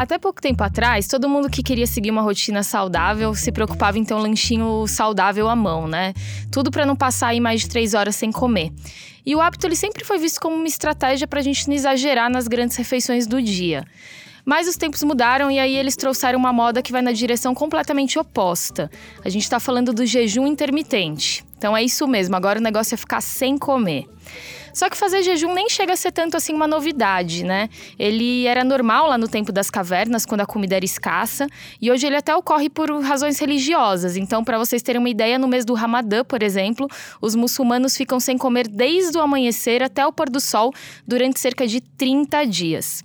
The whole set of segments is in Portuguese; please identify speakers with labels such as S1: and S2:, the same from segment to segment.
S1: Até pouco tempo atrás, todo mundo que queria seguir uma rotina saudável se preocupava em ter um lanchinho saudável à mão, né? Tudo para não passar aí mais de três horas sem comer. E o hábito ele sempre foi visto como uma estratégia para a gente não exagerar nas grandes refeições do dia. Mas os tempos mudaram e aí eles trouxeram uma moda que vai na direção completamente oposta. A gente está falando do jejum intermitente. Então é isso mesmo, agora o negócio é ficar sem comer. Só que fazer jejum nem chega a ser tanto assim uma novidade, né? Ele era normal lá no tempo das cavernas, quando a comida era escassa, e hoje ele até ocorre por razões religiosas. Então, para vocês terem uma ideia, no mês do Ramadã, por exemplo, os muçulmanos ficam sem comer desde o amanhecer até o pôr do sol durante cerca de 30 dias.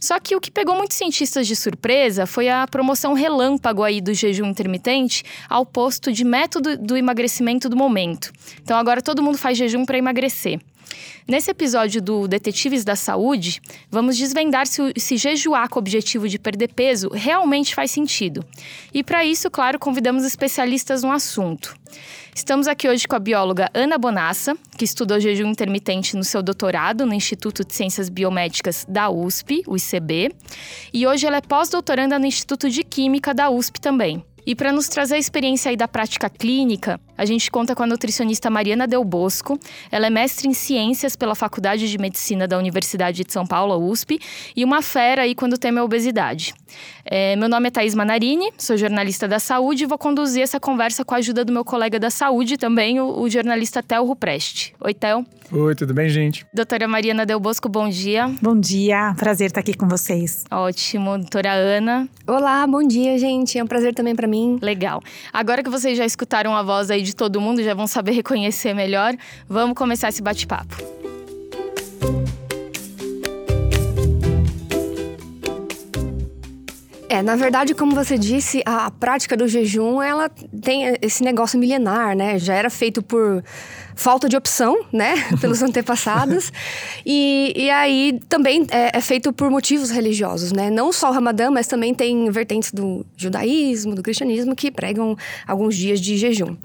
S1: Só que o que pegou muitos cientistas de surpresa foi a promoção relâmpago aí do jejum intermitente ao posto de método do emagrecimento do momento. Então agora todo mundo faz jejum para emagrecer. Nesse episódio do Detetives da Saúde, vamos desvendar se, se jejuar com o objetivo de perder peso realmente faz sentido. E para isso, claro, convidamos especialistas no assunto. Estamos aqui hoje com a bióloga Ana Bonassa, que estudou jejum intermitente no seu doutorado no Instituto de Ciências Biomédicas da USP, o ICB, e hoje ela é pós-doutoranda no Instituto de Química da USP também. E para nos trazer a experiência aí da prática clínica, a gente conta com a nutricionista Mariana Del Bosco. Ela é mestre em ciências pela Faculdade de Medicina da Universidade de São Paulo, USP, e uma fera aí quando o tema é obesidade. É, meu nome é Thaís Manarini, sou jornalista da saúde e vou conduzir essa conversa com a ajuda do meu colega da saúde também, o, o jornalista Tel Rupreste. Oi, Tel.
S2: Oi, tudo bem, gente?
S1: Doutora Mariana Del Bosco, bom dia.
S3: Bom dia, prazer estar aqui com vocês.
S1: Ótimo. Doutora Ana.
S4: Olá, bom dia, gente. É um prazer também para mim.
S1: Legal. Agora que vocês já escutaram a voz aí de todo mundo, já vão saber reconhecer melhor, vamos começar esse bate-papo.
S4: É, na verdade, como você disse, a prática do jejum, ela tem esse negócio milenar, né? Já era feito por falta de opção, né? Pelos antepassados. E, e aí também é, é, feito por motivos religiosos, né? Não só o Ramadã, mas também tem vertentes do judaísmo, do cristianismo que pregam alguns dias de jejum.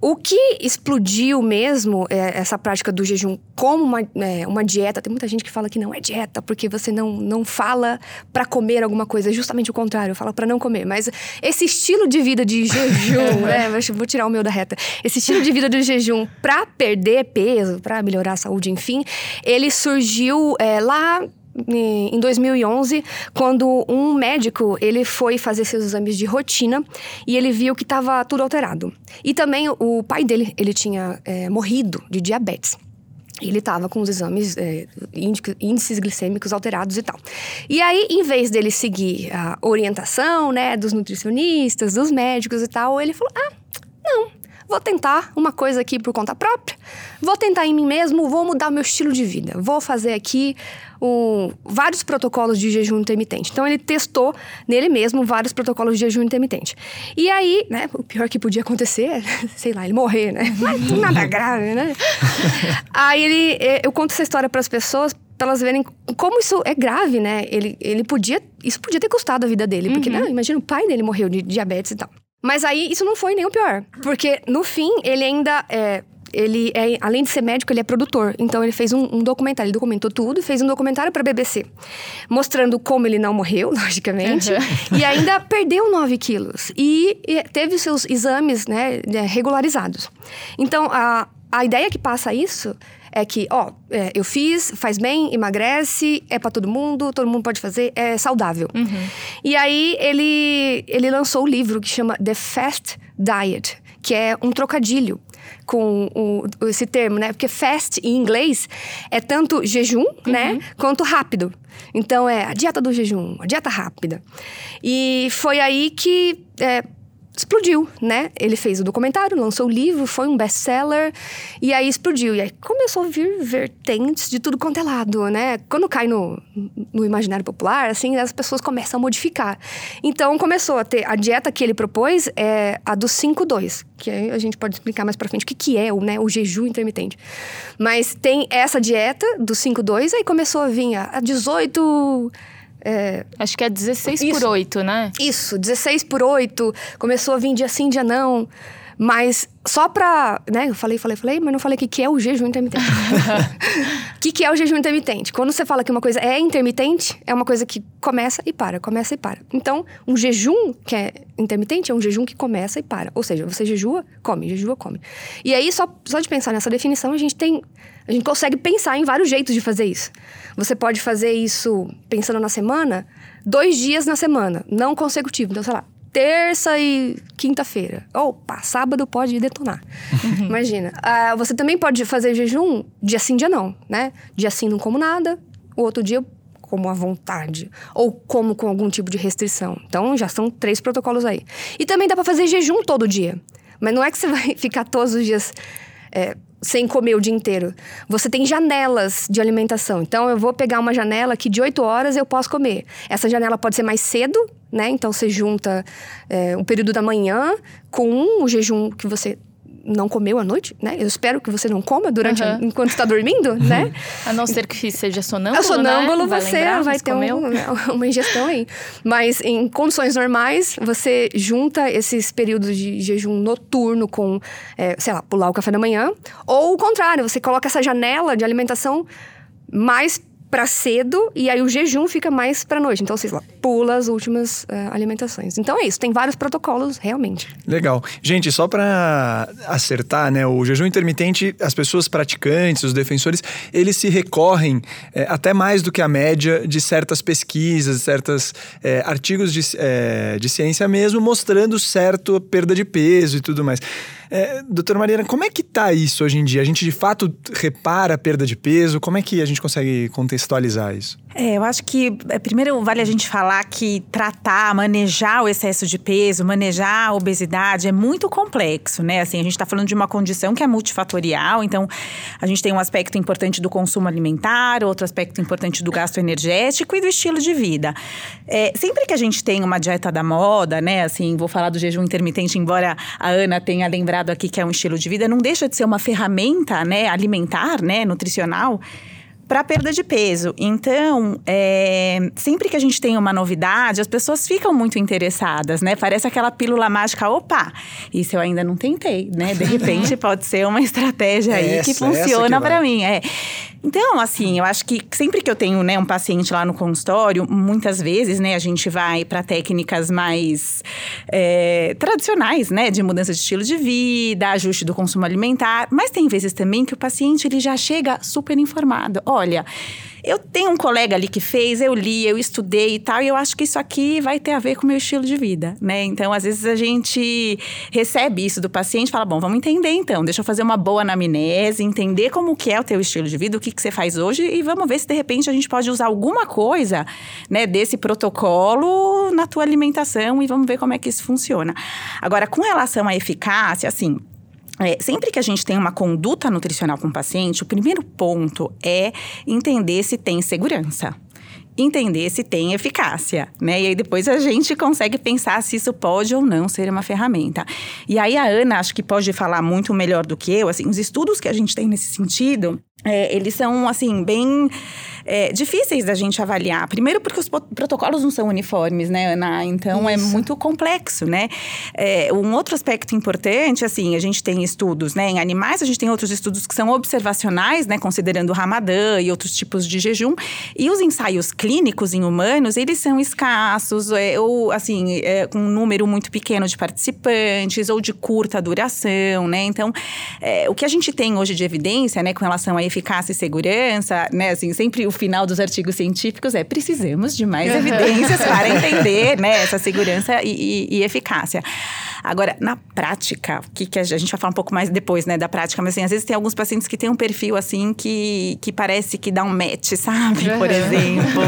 S4: O que explodiu mesmo é, essa prática do jejum como uma, é, uma dieta, tem muita gente que fala que não é dieta, porque você não, não fala para comer alguma coisa, é justamente o contrário, fala para não comer. Mas esse estilo de vida de jejum, né? Vou tirar o meu da reta. Esse estilo de vida do jejum para perder peso, para melhorar a saúde, enfim, ele surgiu é, lá em 2011, quando um médico ele foi fazer seus exames de rotina e ele viu que estava tudo alterado. E também o pai dele ele tinha é, morrido de diabetes. Ele estava com os exames, é, índices glicêmicos alterados e tal. E aí, em vez dele seguir a orientação, né, dos nutricionistas, dos médicos e tal, ele falou: ah, não, vou tentar uma coisa aqui por conta própria, vou tentar em mim mesmo, vou mudar meu estilo de vida, vou fazer aqui vários protocolos de jejum intermitente. Então ele testou nele mesmo vários protocolos de jejum intermitente. E aí, né, o pior que podia acontecer é, sei lá, ele morrer, né? Mas nada grave, né? aí ele, é, eu conto essa história para as pessoas para elas verem como isso é grave, né? Ele, ele podia, isso podia ter custado a vida dele, porque, uhum. né, imagina o pai dele morreu de diabetes e tal. Mas aí isso não foi nem o pior. Porque no fim, ele ainda. É, ele é, além de ser médico, ele é produtor. Então ele fez um, um documentário, ele documentou tudo, fez um documentário para a BBC, mostrando como ele não morreu, logicamente, uhum. e ainda perdeu 9 quilos e, e teve seus exames né, regularizados. Então a, a ideia que passa isso é que, ó, é, eu fiz, faz bem, emagrece, é para todo mundo, todo mundo pode fazer, é saudável. Uhum. E aí ele, ele lançou o livro que chama The Fast Diet, que é um trocadilho com o, esse termo, né? Porque fast em inglês é tanto jejum, uhum. né? Quanto rápido. Então é a dieta do jejum, a dieta rápida. E foi aí que é, explodiu, né? Ele fez o documentário, lançou o livro, foi um best-seller e aí explodiu. E aí começou a vir vertentes de tudo quanto é lado, né? Quando cai no, no imaginário popular, assim, as pessoas começam a modificar. Então começou a ter a dieta que ele propôs é a do 5-2, que a gente pode explicar mais para frente o que, que é o, né, o jejum intermitente. Mas tem essa dieta do 5-2, aí começou a vir a 18
S1: é, Acho que é 16 isso, por 8, né?
S4: Isso, 16 por 8. Começou a vir dia sim, dia não. Mas só pra. Né, eu falei, falei, falei, mas não falei o que, que é o jejum intermitente. O que, que é o jejum intermitente? Quando você fala que uma coisa é intermitente, é uma coisa que começa e para, começa e para. Então, um jejum que é intermitente é um jejum que começa e para. Ou seja, você jejua, come, jejua, come. E aí, só, só de pensar nessa definição, a gente tem. A gente consegue pensar em vários jeitos de fazer isso. Você pode fazer isso pensando na semana, dois dias na semana, não consecutivo. Então, sei lá, terça e quinta-feira. Opa, sábado pode detonar. Uhum. Imagina. Uh, você também pode fazer jejum dia sim, dia não, né? Dia sim não como nada, o outro dia como à vontade. Ou como com algum tipo de restrição. Então já são três protocolos aí. E também dá para fazer jejum todo dia. Mas não é que você vai ficar todos os dias. É, sem comer o dia inteiro. Você tem janelas de alimentação. Então, eu vou pegar uma janela que de 8 horas eu posso comer. Essa janela pode ser mais cedo, né? Então, você junta é, um período da manhã com o jejum que você não comeu à noite, né? Eu espero que você não coma durante uhum. a, enquanto está dormindo, né?
S1: A não ser que seja sonâmbulo,
S4: é sonâmbulo
S1: né?
S4: vai você lembrar, vai ter um, uma ingestão aí. Mas em condições normais, você junta esses períodos de jejum noturno com, é, sei lá, pular o café da manhã. Ou o contrário, você coloca essa janela de alimentação mais para cedo e aí o jejum fica mais para noite. Então, sei lá, pula as últimas uh, alimentações. Então é isso, tem vários protocolos realmente.
S2: Legal. Gente, só para acertar, né, o jejum intermitente, as pessoas praticantes, os defensores, eles se recorrem é, até mais do que a média de certas pesquisas, certos é, artigos de, é, de ciência mesmo, mostrando certo perda de peso e tudo mais. É, doutora Mariana, como é que tá isso hoje em dia? A gente de fato repara a perda de peso? Como é que a gente consegue contextualizar isso?
S3: É, eu acho que é, primeiro vale a gente falar que tratar, manejar o excesso de peso, manejar a obesidade é muito complexo, né? Assim, a gente está falando de uma condição que é multifatorial, então a gente tem um aspecto importante do consumo alimentar, outro aspecto importante do gasto energético e do estilo de vida. É, sempre que a gente tem uma dieta da moda, né? Assim, vou falar do jejum intermitente, embora a Ana tenha lembrado aqui que é um estilo de vida, não deixa de ser uma ferramenta, né? Alimentar, né? Nutricional para perda de peso. Então, é, sempre que a gente tem uma novidade, as pessoas ficam muito interessadas, né? Parece aquela pílula mágica, opa, isso eu ainda não tentei, né? De repente pode ser uma estratégia aí essa, que funciona para mim. É. Então, assim, eu acho que sempre que eu tenho né, um paciente lá no consultório, muitas vezes, né, a gente vai para técnicas mais é, tradicionais, né, de mudança de estilo de vida, ajuste do consumo alimentar, mas tem vezes também que o paciente ele já chega super informado. Olha, eu tenho um colega ali que fez, eu li, eu estudei e tal, e eu acho que isso aqui vai ter a ver com o meu estilo de vida, né? Então, às vezes a gente recebe isso do paciente fala, bom, vamos entender então, deixa eu fazer uma boa anamnese, entender como que é o teu estilo de vida, o que, que você faz hoje e vamos ver se de repente a gente pode usar alguma coisa, né, desse protocolo na tua alimentação e vamos ver como é que isso funciona. Agora, com relação à eficácia, assim, é, sempre que a gente tem uma conduta nutricional com o paciente, o primeiro ponto é entender se tem segurança entender se tem eficácia, né? E aí depois a gente consegue pensar se isso pode ou não ser uma ferramenta. E aí a Ana acho que pode falar muito melhor do que eu, assim, os estudos que a gente tem nesse sentido, é, eles são, assim, bem é, difíceis da gente avaliar. Primeiro porque os protocolos não são uniformes, né, Ana? Então, é Isso. é muito complexo, né? É, um outro aspecto importante, assim, a gente tem estudos, né, em animais, a gente tem outros estudos que são observacionais, né, considerando o ramadã e outros tipos de jejum. E os ensaios clínicos em humanos, eles são escassos, é, ou, assim, é, com um número muito pequeno de participantes, ou de curta duração, né? Então, o que a gente tem hoje de evidência, né, com relação a eficácia e segurança, né? Assim, sempre o final dos artigos científicos é precisamos de mais evidências para entender, né, essa segurança e, e, e eficácia. Agora, na prática, que, que a gente vai falar um pouco mais depois, né, da prática, mas assim, às vezes tem alguns pacientes que têm um perfil assim que, que parece que dá um match, sabe? Por exemplo.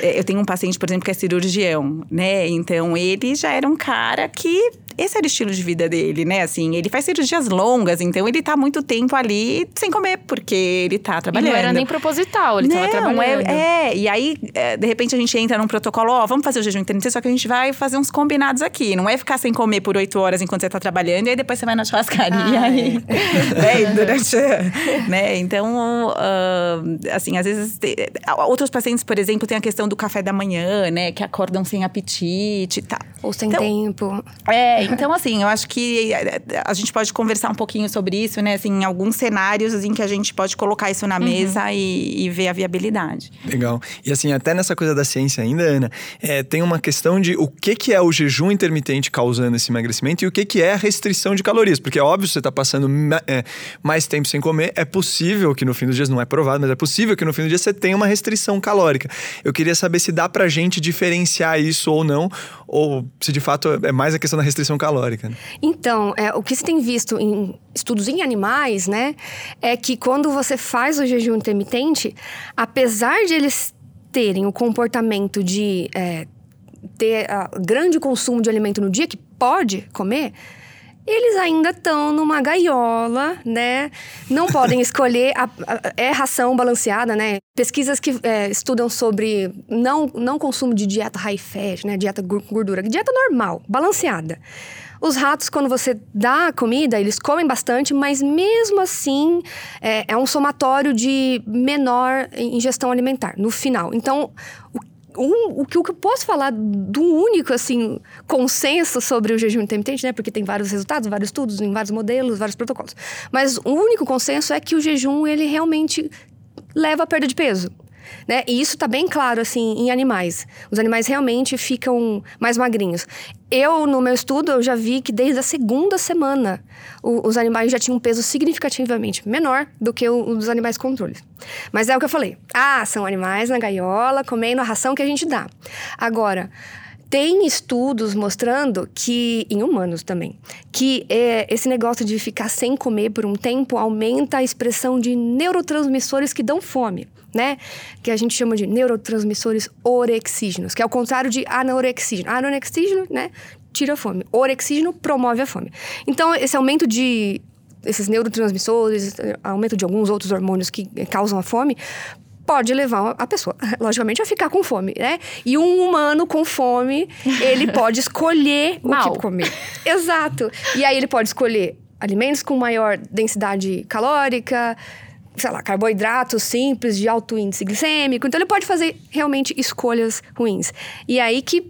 S3: Eu tenho um paciente, por exemplo, que é cirurgião, né? Então ele já era um cara que esse era o estilo de vida dele, né? Assim, ele faz cirurgias longas, então ele tá muito tempo ali sem comer, porque ele tá trabalhando. E
S1: não era nem proposital, ele não, tava trabalhando.
S3: É, é, e aí, é, de repente, a gente entra num protocolo, ó, vamos fazer o jejum intermitente, só que a gente vai fazer uns combinados aqui. Não é ficar sem comer por oito horas enquanto você tá trabalhando, e aí depois você vai na churrascaria ah, e, é. né, durante. né? Então, uh, assim, às vezes. Outros pacientes, por exemplo, têm a questão do café da manhã, né? Que acordam sem apetite e tal.
S4: Ou sem
S3: Então,
S4: tempo.
S3: É, então assim, eu acho que a gente pode conversar um pouquinho sobre isso, né? Assim, em alguns cenários em que a gente pode colocar isso na mesa e, e ver a viabilidade.
S2: Legal. E assim, até nessa coisa da ciência ainda, Ana, é, tem uma questão de o que, que é o jejum intermitente causando esse emagrecimento e o que, que é a restrição de calorias. Porque é óbvio, você está passando ma- é, mais tempo sem comer, é possível que no fim dos dias, não é provado, mas é possível que no fim do dia você tenha uma restrição calórica. Eu queria saber se dá pra gente diferenciar isso ou não, ou se de fato é mais a questão da restrição calórica. né?
S4: Então, é, o que se tem visto em estudos em animais, né, é que quando você faz o jejum intermitente, apesar de eles terem o comportamento de é, ter ah, grande consumo de alimento no dia, que pode comer, eles ainda estão numa gaiola, né? Não podem escolher. A, a- é ração balanceada, né? Pesquisas que é, estudam sobre não, não consumo de dieta high fat, né? Dieta gordura. Dieta normal, balanceada. Os ratos, quando você dá a comida, eles comem bastante, mas mesmo assim é, é um somatório de menor ingestão alimentar no final. Então, o um, o, que, eu posso falar do único, assim, consenso sobre o jejum intermitente, né? Porque tem vários resultados, vários estudos, em vários modelos, vários protocolos. Mas o único consenso é que o jejum, ele realmente leva à perda de peso. Né? E isso tá bem claro, assim, em animais. Os animais realmente ficam mais magrinhos. Eu, no meu estudo, eu já vi que desde a segunda semana o- os animais já tinham um peso significativamente menor do que o, os animais controles. Mas é o que eu falei. Ah, são animais na gaiola, comendo a ração que a gente dá. Agora, tem estudos mostrando que, em humanos também, que é, esse negócio de ficar sem comer por um tempo aumenta a expressão de neurotransmissores que dão fome, né? Que a gente chama de neurotransmissores orexígenos, que é o contrário de anorexígeno. Anorexígeno, né? Tira a fome. Orexígeno promove a fome. Então, esse aumento de esses neurotransmissores, aumento de alguns outros hormônios que causam a fome, pode levar a pessoa, logicamente, a ficar com fome, né? E um humano com fome, ele pode escolher o que comer. Exato. E aí ele pode escolher alimentos com maior densidade calórica, sei lá, carboidratos simples, de alto índice glicêmico. Então ele pode fazer realmente escolhas ruins. E aí que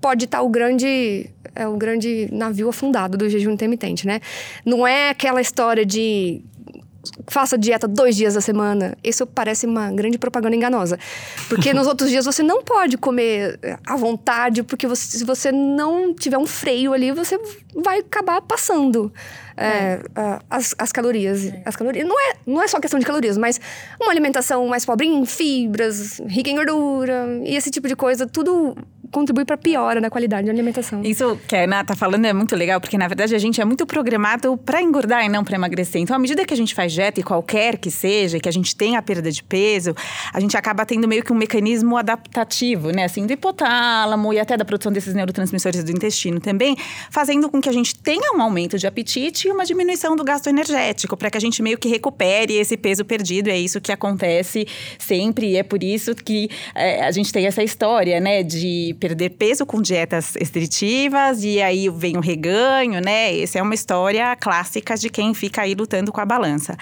S4: pode estar o grande é o grande navio afundado do jejum intermitente, né? Não é aquela história de faça dieta dois dias da semana. Isso parece uma grande propaganda enganosa. Porque nos outros dias você não pode comer à vontade, porque você- se você não tiver um freio ali, você vai acabar passando é, a- as, as calorias. As calorias. Não é, não é só questão de calorias, mas uma alimentação mais pobre em fibras, rica em gordura, e esse tipo de coisa, tudo contribui para piora na qualidade da alimentação.
S3: Isso que a Ana tá falando é muito legal, porque na verdade a gente é muito programado para engordar e não para emagrecer. Então, à medida que a gente faz dieta, e qualquer que seja, que a gente tem a perda de peso, a gente acaba tendo meio que um mecanismo adaptativo, né? Assim, do hipotálamo e até da produção desses neurotransmissores do intestino também, fazendo com que a gente tenha um aumento de apetite e uma diminuição do gasto energético, para que a gente meio que recupere esse peso perdido. É isso que acontece sempre, e é por isso que é, a gente tem essa história, né, de perder peso com dietas restritivas e aí vem o reganho, né? Essa é uma história clássica de quem fica aí lutando com a balança.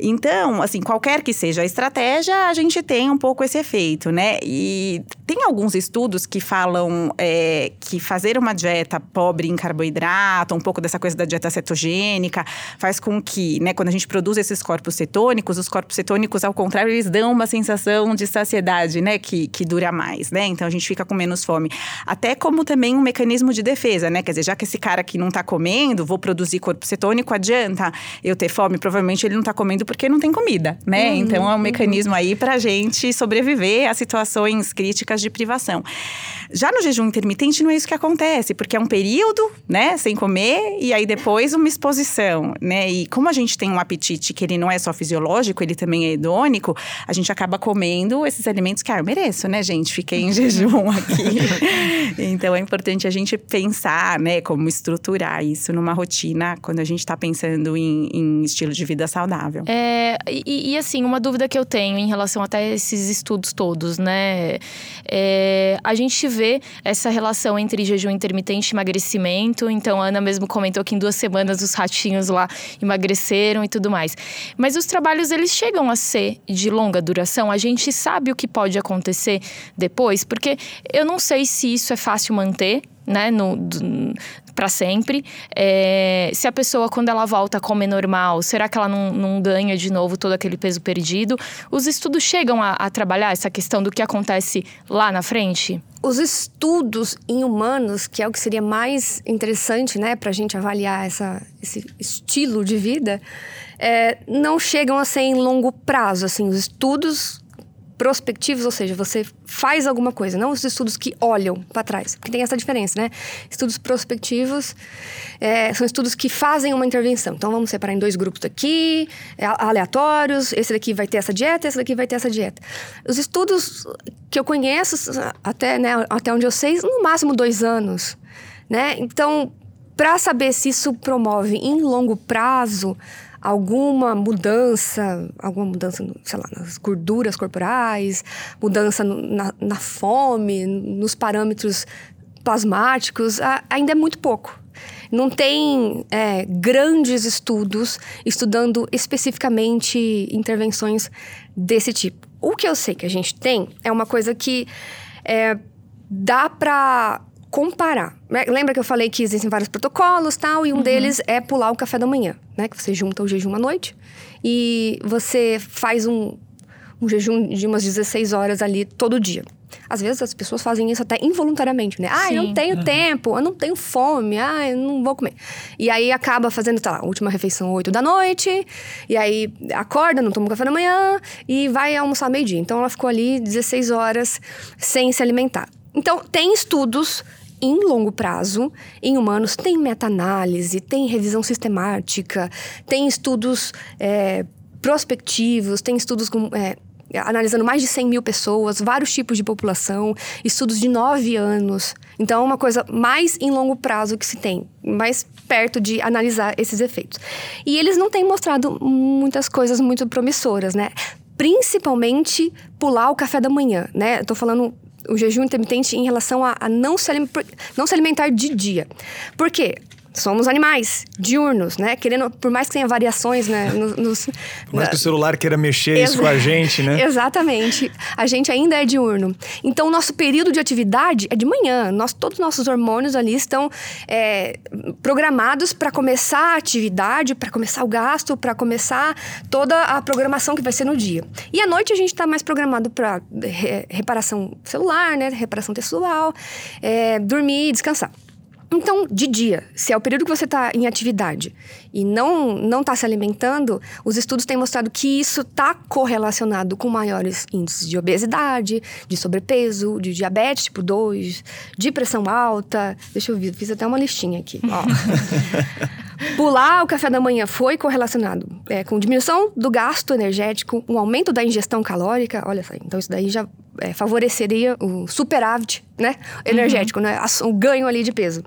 S3: Então, assim, qualquer que seja a estratégia, a gente tem um pouco esse efeito, né? E tem alguns estudos que falam é, que fazer uma dieta pobre em carboidrato, um pouco dessa coisa da dieta cetogênica, faz com que, né, quando a gente produz esses corpos cetônicos, os corpos cetônicos, ao contrário, eles dão uma sensação de saciedade, né, que, que dura mais, né? Então a gente fica com menos fome. Até como também um mecanismo de defesa, né? Quer dizer, já que esse cara aqui não tá comendo, vou produzir corpo cetônico, adianta eu ter fome? Provavelmente ele não tá comendo porque não tem comida, né? então é um mecanismo aí pra gente sobreviver a situações críticas de privação. Já no jejum intermitente não é isso que acontece, porque é um período, né, sem comer e aí depois uma exposição, né? E como a gente tem um apetite que ele não é só fisiológico, ele também é hedônico, a gente acaba comendo esses alimentos que, ah, eu mereço, né, gente? Fiquei em jejum aqui. então é importante a gente pensar, né, como estruturar isso numa rotina quando a gente está pensando em, em estilo de vida saudável.
S1: É, e, e, assim, uma dúvida que eu tenho em relação até esses estudos todos, né? É, a gente vê essa relação entre jejum intermitente e emagrecimento. Então, a Ana mesmo comentou que em duas semanas os ratinhos lá emagreceram e tudo mais. Mas os trabalhos, eles chegam a ser de longa duração? A gente sabe o que pode acontecer depois? Porque eu não, sei se isso é fácil manter, né, para sempre. É, se a pessoa, quando ela volta a comer normal, será que ela não, não ganha de novo todo aquele peso perdido? Os estudos chegam a, a trabalhar essa questão do que acontece lá na frente?
S4: Os estudos em humanos, que é o que seria mais interessante, né, para a gente avaliar essa, esse estilo de vida, é, não chegam a ser em longo prazo. Assim, os estudos prospectivos, ou seja, você faz alguma coisa, não os estudos que olham para trás, porque tem essa diferença, né? Estudos prospectivos é, são estudos que fazem uma intervenção. Então vamos separar em dois grupos aqui, é, aleatórios. Esse daqui vai ter essa dieta, esse daqui vai ter essa dieta. Os estudos que eu conheço até, né, até onde eu sei, no máximo dois anos, né? Então, para saber se isso promove em longo prazo alguma mudança, alguma mudança, sei lá, nas gorduras corporais, mudança na, na fome, nos parâmetros plasmáticos, ainda é muito pouco. Não tem é, grandes estudos estudando especificamente intervenções desse tipo. O que eu sei que a gente tem é uma coisa que é, dá para comparar. Né? Lembra que eu falei que existem vários protocolos tal, e um uhum. deles é pular o café da manhã, né? Que você junta o jejum à noite e você faz um, um jejum de umas 16 horas ali todo dia. Às vezes as pessoas fazem isso até involuntariamente, né? Ah, eu não tenho uhum. tempo, eu não tenho fome, ah, eu não vou comer. E aí acaba fazendo, tá lá, última refeição 8 da noite, e aí acorda, não toma café da manhã e vai almoçar meio-dia. Então ela ficou ali 16 horas sem se alimentar. Então, tem estudos em longo prazo, em humanos, tem meta-análise, tem revisão sistemática, tem estudos é, prospectivos, tem estudos com, é, analisando mais de 100 mil pessoas, vários tipos de população, estudos de nove anos. Então, é uma coisa mais em longo prazo que se tem, mais perto de analisar esses efeitos. E eles não têm mostrado muitas coisas muito promissoras, né? Principalmente pular o café da manhã, né? Estou falando o jejum intermitente em relação a, a não, se, não se alimentar de dia. Por quê? Somos animais diurnos, né? Querendo, por mais que tenha variações, né? Nos,
S2: por mais que o celular queira mexer isso com a gente, né?
S4: Exatamente. A gente ainda é diurno. Então, o nosso período de atividade é de manhã. Nós, todos os nossos hormônios ali estão é, programados para começar a atividade, para começar o gasto, para começar toda a programação que vai ser no dia. E à noite a gente está mais programado para reparação celular, né? Reparação textual, é, dormir e descansar. Então, de dia, se é o período que você está em atividade e não não está se alimentando, os estudos têm mostrado que isso está correlacionado com maiores índices de obesidade, de sobrepeso, de diabetes tipo 2, de pressão alta. Deixa eu ver, fiz até uma listinha aqui. Pular o café da manhã foi correlacionado é, com diminuição do gasto energético, um aumento da ingestão calórica. Olha só, então isso daí já é, favoreceria o superávit né, energético, uhum. né, o ganho ali de peso.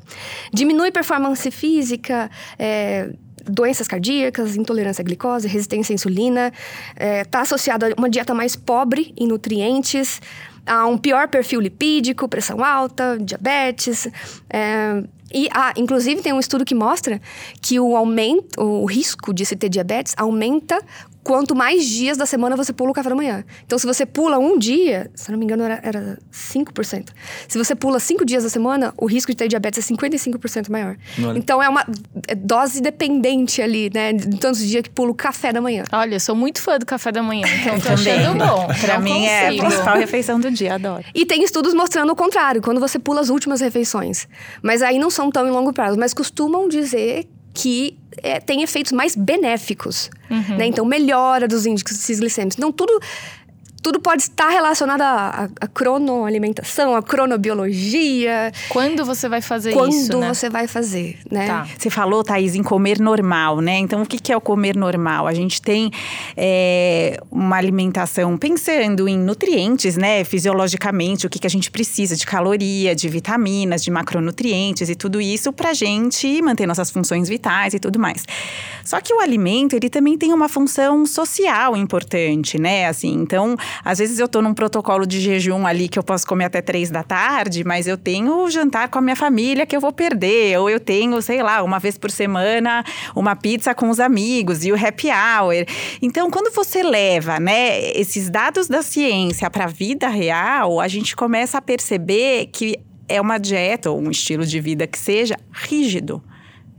S4: Diminui performance física, é, doenças cardíacas, intolerância à glicose, resistência à insulina, está é, tá associado a uma dieta mais pobre em nutrientes, a um pior perfil lipídico, pressão alta, diabetes. É, e, ah, inclusive, tem um estudo que mostra que o aumento, o risco de se ter diabetes aumenta quanto mais dias da semana você pula o café da manhã. Então, se você pula um dia, se não me engano, era, era 5%. Se você pula cinco dias da semana, o risco de ter diabetes é 55% maior. Olha. Então, é uma é dose dependente ali, né? De tantos dias que pula o café da manhã.
S1: Olha, eu sou muito fã do café da manhã, então tô achando bom.
S3: pra não mim consigo. é a principal refeição do dia, adoro.
S4: E tem estudos mostrando o contrário, quando você pula as últimas refeições. Mas aí não são tão em longo prazo, mas costumam dizer que é, tem efeitos mais benéficos. Uhum. Né? Então, melhora dos índices glicêmicos. Então, tudo tudo pode estar relacionado à, à, cronoalimentação, à cronobiologia.
S1: Quando você vai fazer
S4: Quando
S1: isso,
S4: Quando né? você vai fazer, né?
S3: Tá. Você falou, Thaís, em comer normal, né? Então, o que é o comer normal? A gente tem é, uma alimentação pensando em nutrientes, né? Fisiologicamente, o que, que a gente precisa de caloria, de vitaminas, de macronutrientes e tudo isso pra gente manter nossas funções vitais e tudo mais. Só que o alimento, ele também tem uma função social importante, né? Assim, então às vezes eu tô num protocolo de jejum ali que eu posso comer até três da tarde, mas eu tenho jantar com a minha família que eu vou perder, ou eu tenho, sei lá, uma vez por semana, uma pizza com os amigos e o happy hour. Então, quando você leva, né, esses dados da ciência para a vida real, a gente começa a perceber que é uma dieta ou um estilo de vida que seja rígido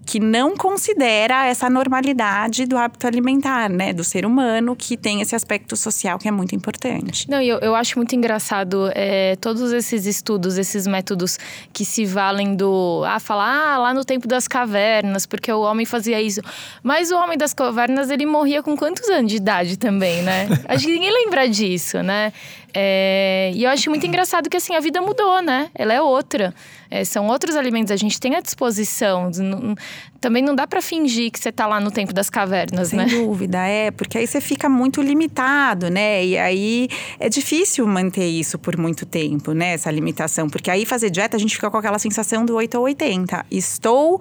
S3: que não considera essa normalidade do hábito alimentar, né? Do ser humano, que tem esse aspecto social que é muito importante.
S1: Não, eu, eu acho muito engraçado é, todos esses estudos, esses métodos que se valem do. Ah, falar, ah, lá no tempo das cavernas, porque o homem fazia isso. Mas o homem das cavernas, ele morria com quantos anos de idade também, né? Acho que ninguém lembra disso, né? É, e eu acho muito engraçado que assim a vida mudou, né? Ela é outra. É, são outros alimentos, a gente tem à disposição. Também não dá para fingir que você está lá no tempo das cavernas,
S3: Sem
S1: né?
S3: Sem dúvida, é, porque aí você fica muito limitado, né? E aí é difícil manter isso por muito tempo, né? Essa limitação. Porque aí fazer dieta a gente fica com aquela sensação do 8 ou 80. Estou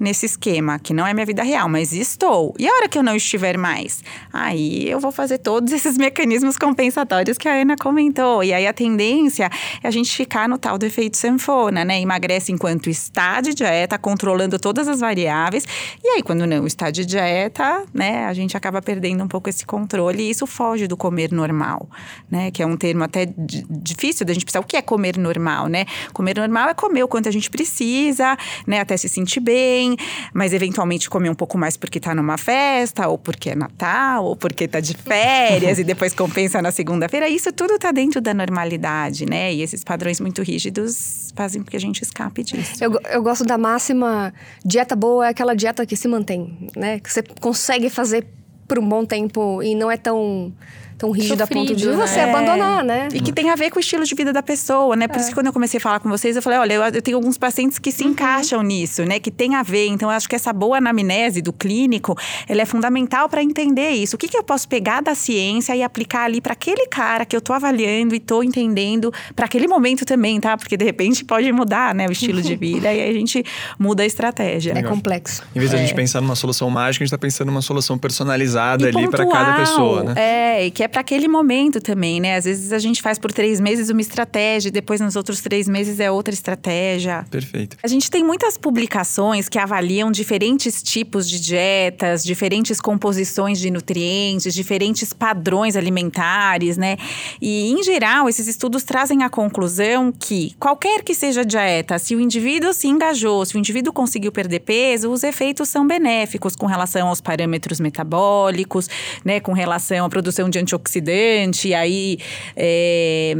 S3: nesse esquema, que não é minha vida real, mas estou. E a hora que eu não estiver mais? Aí eu vou fazer todos esses mecanismos compensatórios que a Ana comentou. E aí a tendência é a gente ficar no tal do efeito sanfona, né? Emagrece enquanto está de dieta, controlando todas as variáveis. E aí, quando não está de dieta, né, a gente acaba perdendo um pouco esse controle. E isso foge do comer normal, né? Que é um termo até difícil da gente pensar. O que é comer normal, né? Comer normal é comer o quanto a gente precisa, né? Até se sentir bem mas eventualmente comer um pouco mais porque está numa festa, ou porque é Natal, ou porque está de férias e depois compensa na segunda-feira. Isso tudo está dentro da normalidade, né? E esses padrões muito rígidos fazem com que a gente escape disso.
S4: Eu, eu gosto da máxima: dieta boa é aquela dieta que se mantém, né? Que você consegue fazer por um bom tempo e não é tão tão rígido Sofrido, a ponto de né? você abandonar, né?
S3: E que tem a ver com o estilo de vida da pessoa, né? Por é. isso que quando eu comecei a falar com vocês, eu falei, olha, eu, eu tenho alguns pacientes que se uhum. encaixam nisso, né? Que tem a ver. Então, eu acho que essa boa anamnese do clínico, ela é fundamental para entender isso. O que, que eu posso pegar da ciência e aplicar ali para aquele cara que eu tô avaliando e tô entendendo para aquele momento também, tá? Porque de repente pode mudar, né? O estilo de vida e aí a gente muda a estratégia.
S4: É complexo.
S2: Em vez de
S3: é.
S2: a gente pensar numa solução mágica, a gente tá pensando numa solução personalizada e ali para cada pessoa, né?
S3: É, e que é para aquele momento também, né? Às vezes a gente faz por três meses uma estratégia, e depois nos outros três meses é outra estratégia.
S2: Perfeito.
S3: A gente tem muitas publicações que avaliam diferentes tipos de dietas, diferentes composições de nutrientes, diferentes padrões alimentares, né? E, em geral, esses estudos trazem a conclusão que qualquer que seja a dieta, se o indivíduo se engajou, se o indivíduo conseguiu perder peso, os efeitos são benéficos com relação aos parâmetros metabólicos, né? Com relação à produção de antioxidantes e aí. É,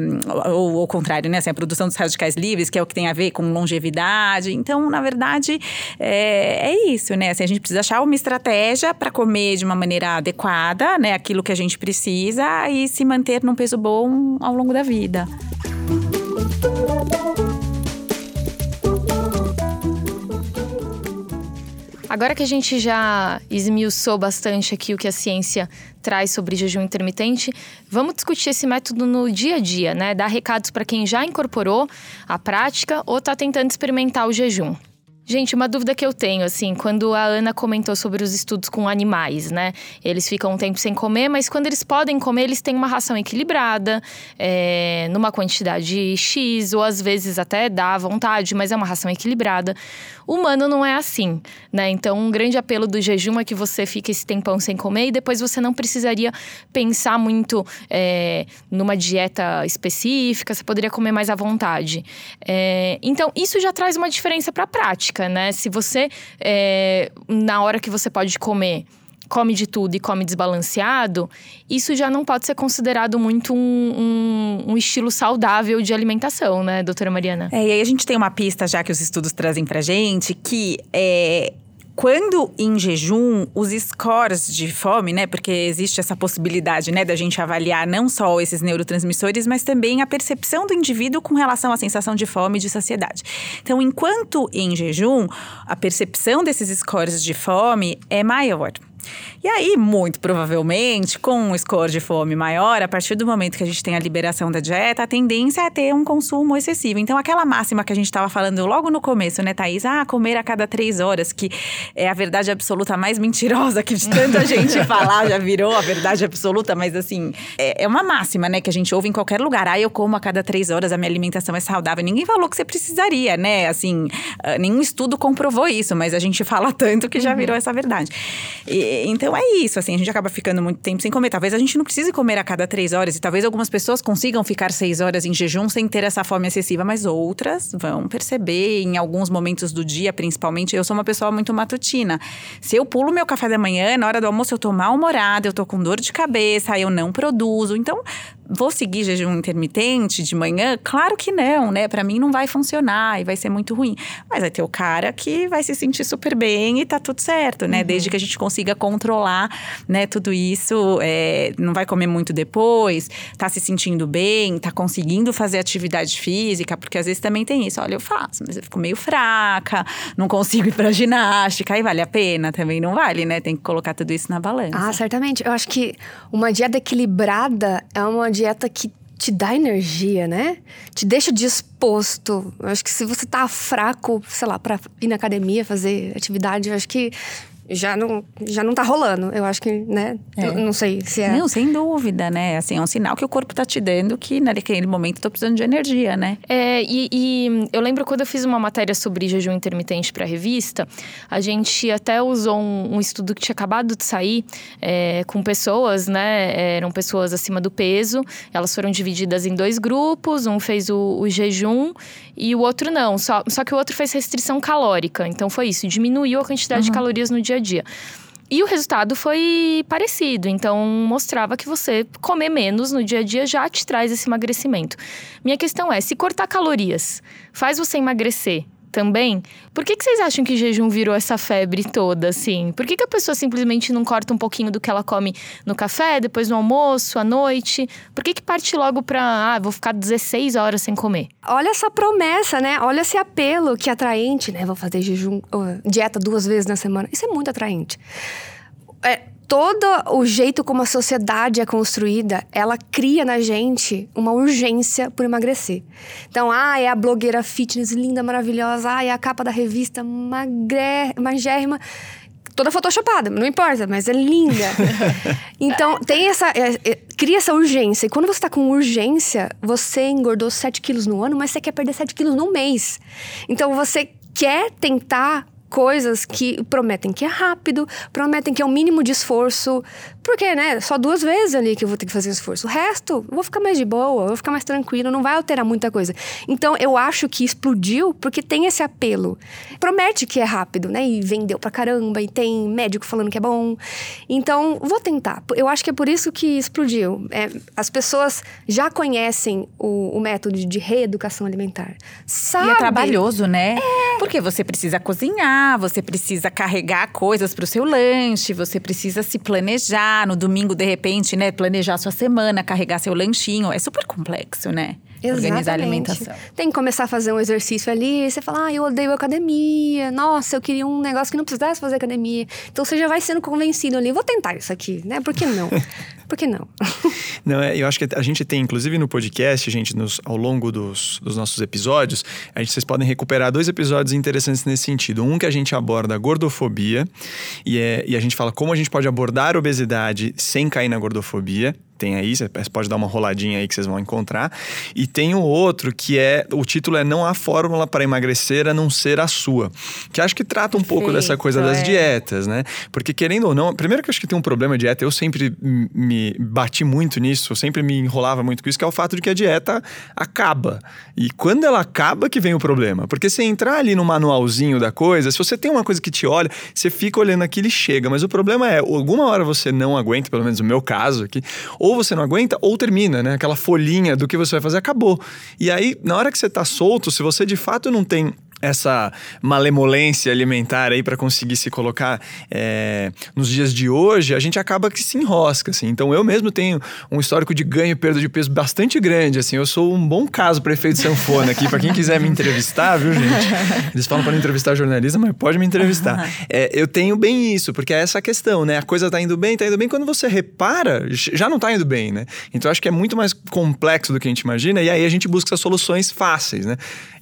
S3: ou ao contrário, né? Assim, a produção dos radicais livres, que é o que tem a ver com longevidade. Então, na verdade, é, é isso, né? Assim, a gente precisa achar uma estratégia para comer de uma maneira adequada, né? Aquilo que a gente precisa e se manter num peso bom ao longo da vida.
S1: Agora que a gente já esmiuçou bastante aqui o que a ciência traz sobre jejum intermitente, vamos discutir esse método no dia a dia, né? Dar recados para quem já incorporou a prática ou está tentando experimentar o jejum. Gente, uma dúvida que eu tenho, assim, quando a Ana comentou sobre os estudos com animais, né? Eles ficam um tempo sem comer, mas quando eles podem comer, eles têm uma ração equilibrada, é, numa quantidade X, ou às vezes até dá à vontade, mas é uma ração equilibrada. O humano não é assim, né? Então, um grande apelo do jejum é que você fique esse tempão sem comer e depois você não precisaria pensar muito é, numa dieta específica, você poderia comer mais à vontade. É, então, isso já traz uma diferença para a prática né? Se você, é, na hora que você pode comer, come de tudo e come desbalanceado, isso já não pode ser considerado muito um, um, um, estilo saudável de alimentação, né, doutora Mariana?
S3: É, e aí a gente tem uma pista já que os estudos trazem pra gente que é, quando em jejum, os scores de fome, né? Porque existe essa possibilidade, né, da gente avaliar não só esses neurotransmissores, mas também a percepção do indivíduo com relação à sensação de fome e de saciedade. Então, enquanto em jejum, a percepção desses scores de fome é maior. E aí, muito provavelmente, com um score de fome maior, a partir do momento que a gente tem a liberação da dieta, a tendência é ter um consumo excessivo. Então, aquela máxima que a gente estava falando logo no começo, né, Thaís? Ah, comer a cada três horas, que é a verdade absoluta mais mentirosa que de tanta gente falar, já virou a verdade absoluta, mas assim, é, é uma máxima, né, que a gente ouve em qualquer lugar. Ah, eu como a cada três horas, a minha alimentação é saudável. Ninguém falou que você precisaria, né? Assim, uh, nenhum estudo comprovou isso, mas a gente fala tanto que já uhum. virou essa verdade. E, então é isso, assim, a gente acaba ficando muito tempo sem comer. Talvez a gente não precise comer a cada três horas, e talvez algumas pessoas consigam ficar seis horas em jejum sem ter essa fome excessiva, mas outras vão perceber em alguns momentos do dia, principalmente. Eu sou uma pessoa muito matutina. Se eu pulo meu café da manhã, na hora do almoço eu tô mal-humorada, eu tô com dor de cabeça, eu não produzo. Então, vou seguir jejum intermitente de manhã? Claro que não, né? Para mim não vai funcionar e vai ser muito ruim. Mas vai ter o cara que vai se sentir super bem e tá tudo certo, né? Uhum. Desde que a gente consiga controlar, né, tudo isso, é, não vai comer muito depois, tá se sentindo bem, tá conseguindo fazer atividade física, porque às vezes também tem isso. Olha, eu faço, mas eu fico meio fraca, não consigo ir pra ginástica, aí vale a pena? Também não vale, né? Tem que colocar tudo isso na balança.
S4: Ah, certamente. Eu acho que uma dieta equilibrada é uma dieta dieta que te dá energia, né? Te deixa disposto. Eu acho que se você tá fraco, sei lá, para ir na academia, fazer atividade, eu acho que já não, já não tá rolando. Eu acho que, né? É. não sei se é.
S3: Não, sem dúvida, né? Assim, é um sinal que o corpo tá te dando que naquele momento eu tô precisando de energia, né?
S1: É, e, e eu lembro quando eu fiz uma matéria sobre jejum intermitente pra revista, a gente até usou um, um estudo que tinha acabado de sair é, com pessoas, né? Eram pessoas acima do peso. Elas foram divididas em dois grupos. Um fez o, o jejum e o outro não. Só, só que o outro fez restrição calórica. Então foi isso, diminuiu a quantidade uhum. de calorias no dia a dia. E o resultado foi parecido, então mostrava que você comer menos no dia a dia já te traz esse emagrecimento. Minha questão é: se cortar calorias faz você emagrecer, também. Por que, que vocês acham que jejum virou essa febre toda, assim? Por que, que a pessoa simplesmente não corta um pouquinho do que ela come no café, depois no almoço, à noite? Por que, que parte logo pra, ah, vou ficar 16 horas sem comer?
S4: Olha essa promessa, né? Olha esse apelo que é atraente, né? Vou fazer jejum, dieta duas vezes na semana. Isso é muito atraente. É, todo o jeito como a sociedade é construída, ela cria na gente uma urgência por emagrecer. Então, ah, é a blogueira fitness linda, maravilhosa, ah, é a capa da revista magre, magérrima toda photoshopada, não importa, mas é linda. então, tem essa. É, é, cria essa urgência. E quando você tá com urgência, você engordou 7 quilos no ano, mas você quer perder 7 quilos no mês. Então, você quer tentar coisas que prometem que é rápido, prometem que é o um mínimo de esforço. Porque, né, só duas vezes ali que eu vou ter que fazer esforço. O resto, eu vou ficar mais de boa, eu vou ficar mais tranquilo, não vai alterar muita coisa. Então, eu acho que explodiu porque tem esse apelo. Promete que é rápido, né? E vendeu pra caramba, e tem médico falando que é bom. Então, vou tentar. Eu acho que é por isso que explodiu. É, as pessoas já conhecem o, o método de reeducação alimentar. Sabe?
S3: E é trabalhoso, né? É. Porque você precisa cozinhar você precisa carregar coisas para o seu lanche, você precisa se planejar. No domingo, de repente, né? Planejar sua semana, carregar seu lanchinho. É super complexo, né?
S4: Exatamente. Organizar a alimentação. Tem que começar a fazer um exercício ali, você fala, ah, eu odeio academia. Nossa, eu queria um negócio que não precisasse fazer academia. Então você já vai sendo convencido ali, vou tentar isso aqui, né? Por que não? Por que não?
S2: não, é, eu acho que a gente tem, inclusive no podcast, gente, nos, ao longo dos, dos nossos episódios, a gente, vocês podem recuperar dois episódios interessantes nesse sentido. Um que a gente aborda a gordofobia e, é, e a gente fala como a gente pode abordar a obesidade sem cair na gordofobia tem aí, você pode dar uma roladinha aí que vocês vão encontrar. E tem o outro que é, o título é Não há fórmula para emagrecer a não ser a sua. Que acho que trata um pouco dessa coisa das é. dietas, né? Porque querendo ou não, primeiro que eu acho que tem um problema de dieta, eu sempre me bati muito nisso, eu sempre me enrolava muito com isso, que é o fato de que a dieta acaba. E quando ela acaba que vem o problema. Porque se entrar ali no manualzinho da coisa, se você tem uma coisa que te olha, você fica olhando aquilo e chega. Mas o problema é, alguma hora você não aguenta, pelo menos no meu caso aqui, ou ou você não aguenta ou termina, né? Aquela folhinha do que você vai fazer acabou. E aí, na hora que você tá solto, se você de fato não tem essa malemolência alimentar aí para conseguir se colocar é, nos dias de hoje, a gente acaba que se enrosca, assim. Então eu mesmo tenho um histórico de ganho e perda de peso bastante grande, assim. Eu sou um bom caso para efeito sanfona aqui, para quem quiser me entrevistar, viu, gente? Eles falam para não entrevistar jornalista, mas pode me entrevistar. É, eu tenho bem isso, porque é essa questão, né? A coisa tá indo bem, tá indo bem. Quando você repara, já não tá indo bem, né? Então acho que é muito mais complexo do que a gente imagina e aí a gente busca soluções fáceis, né?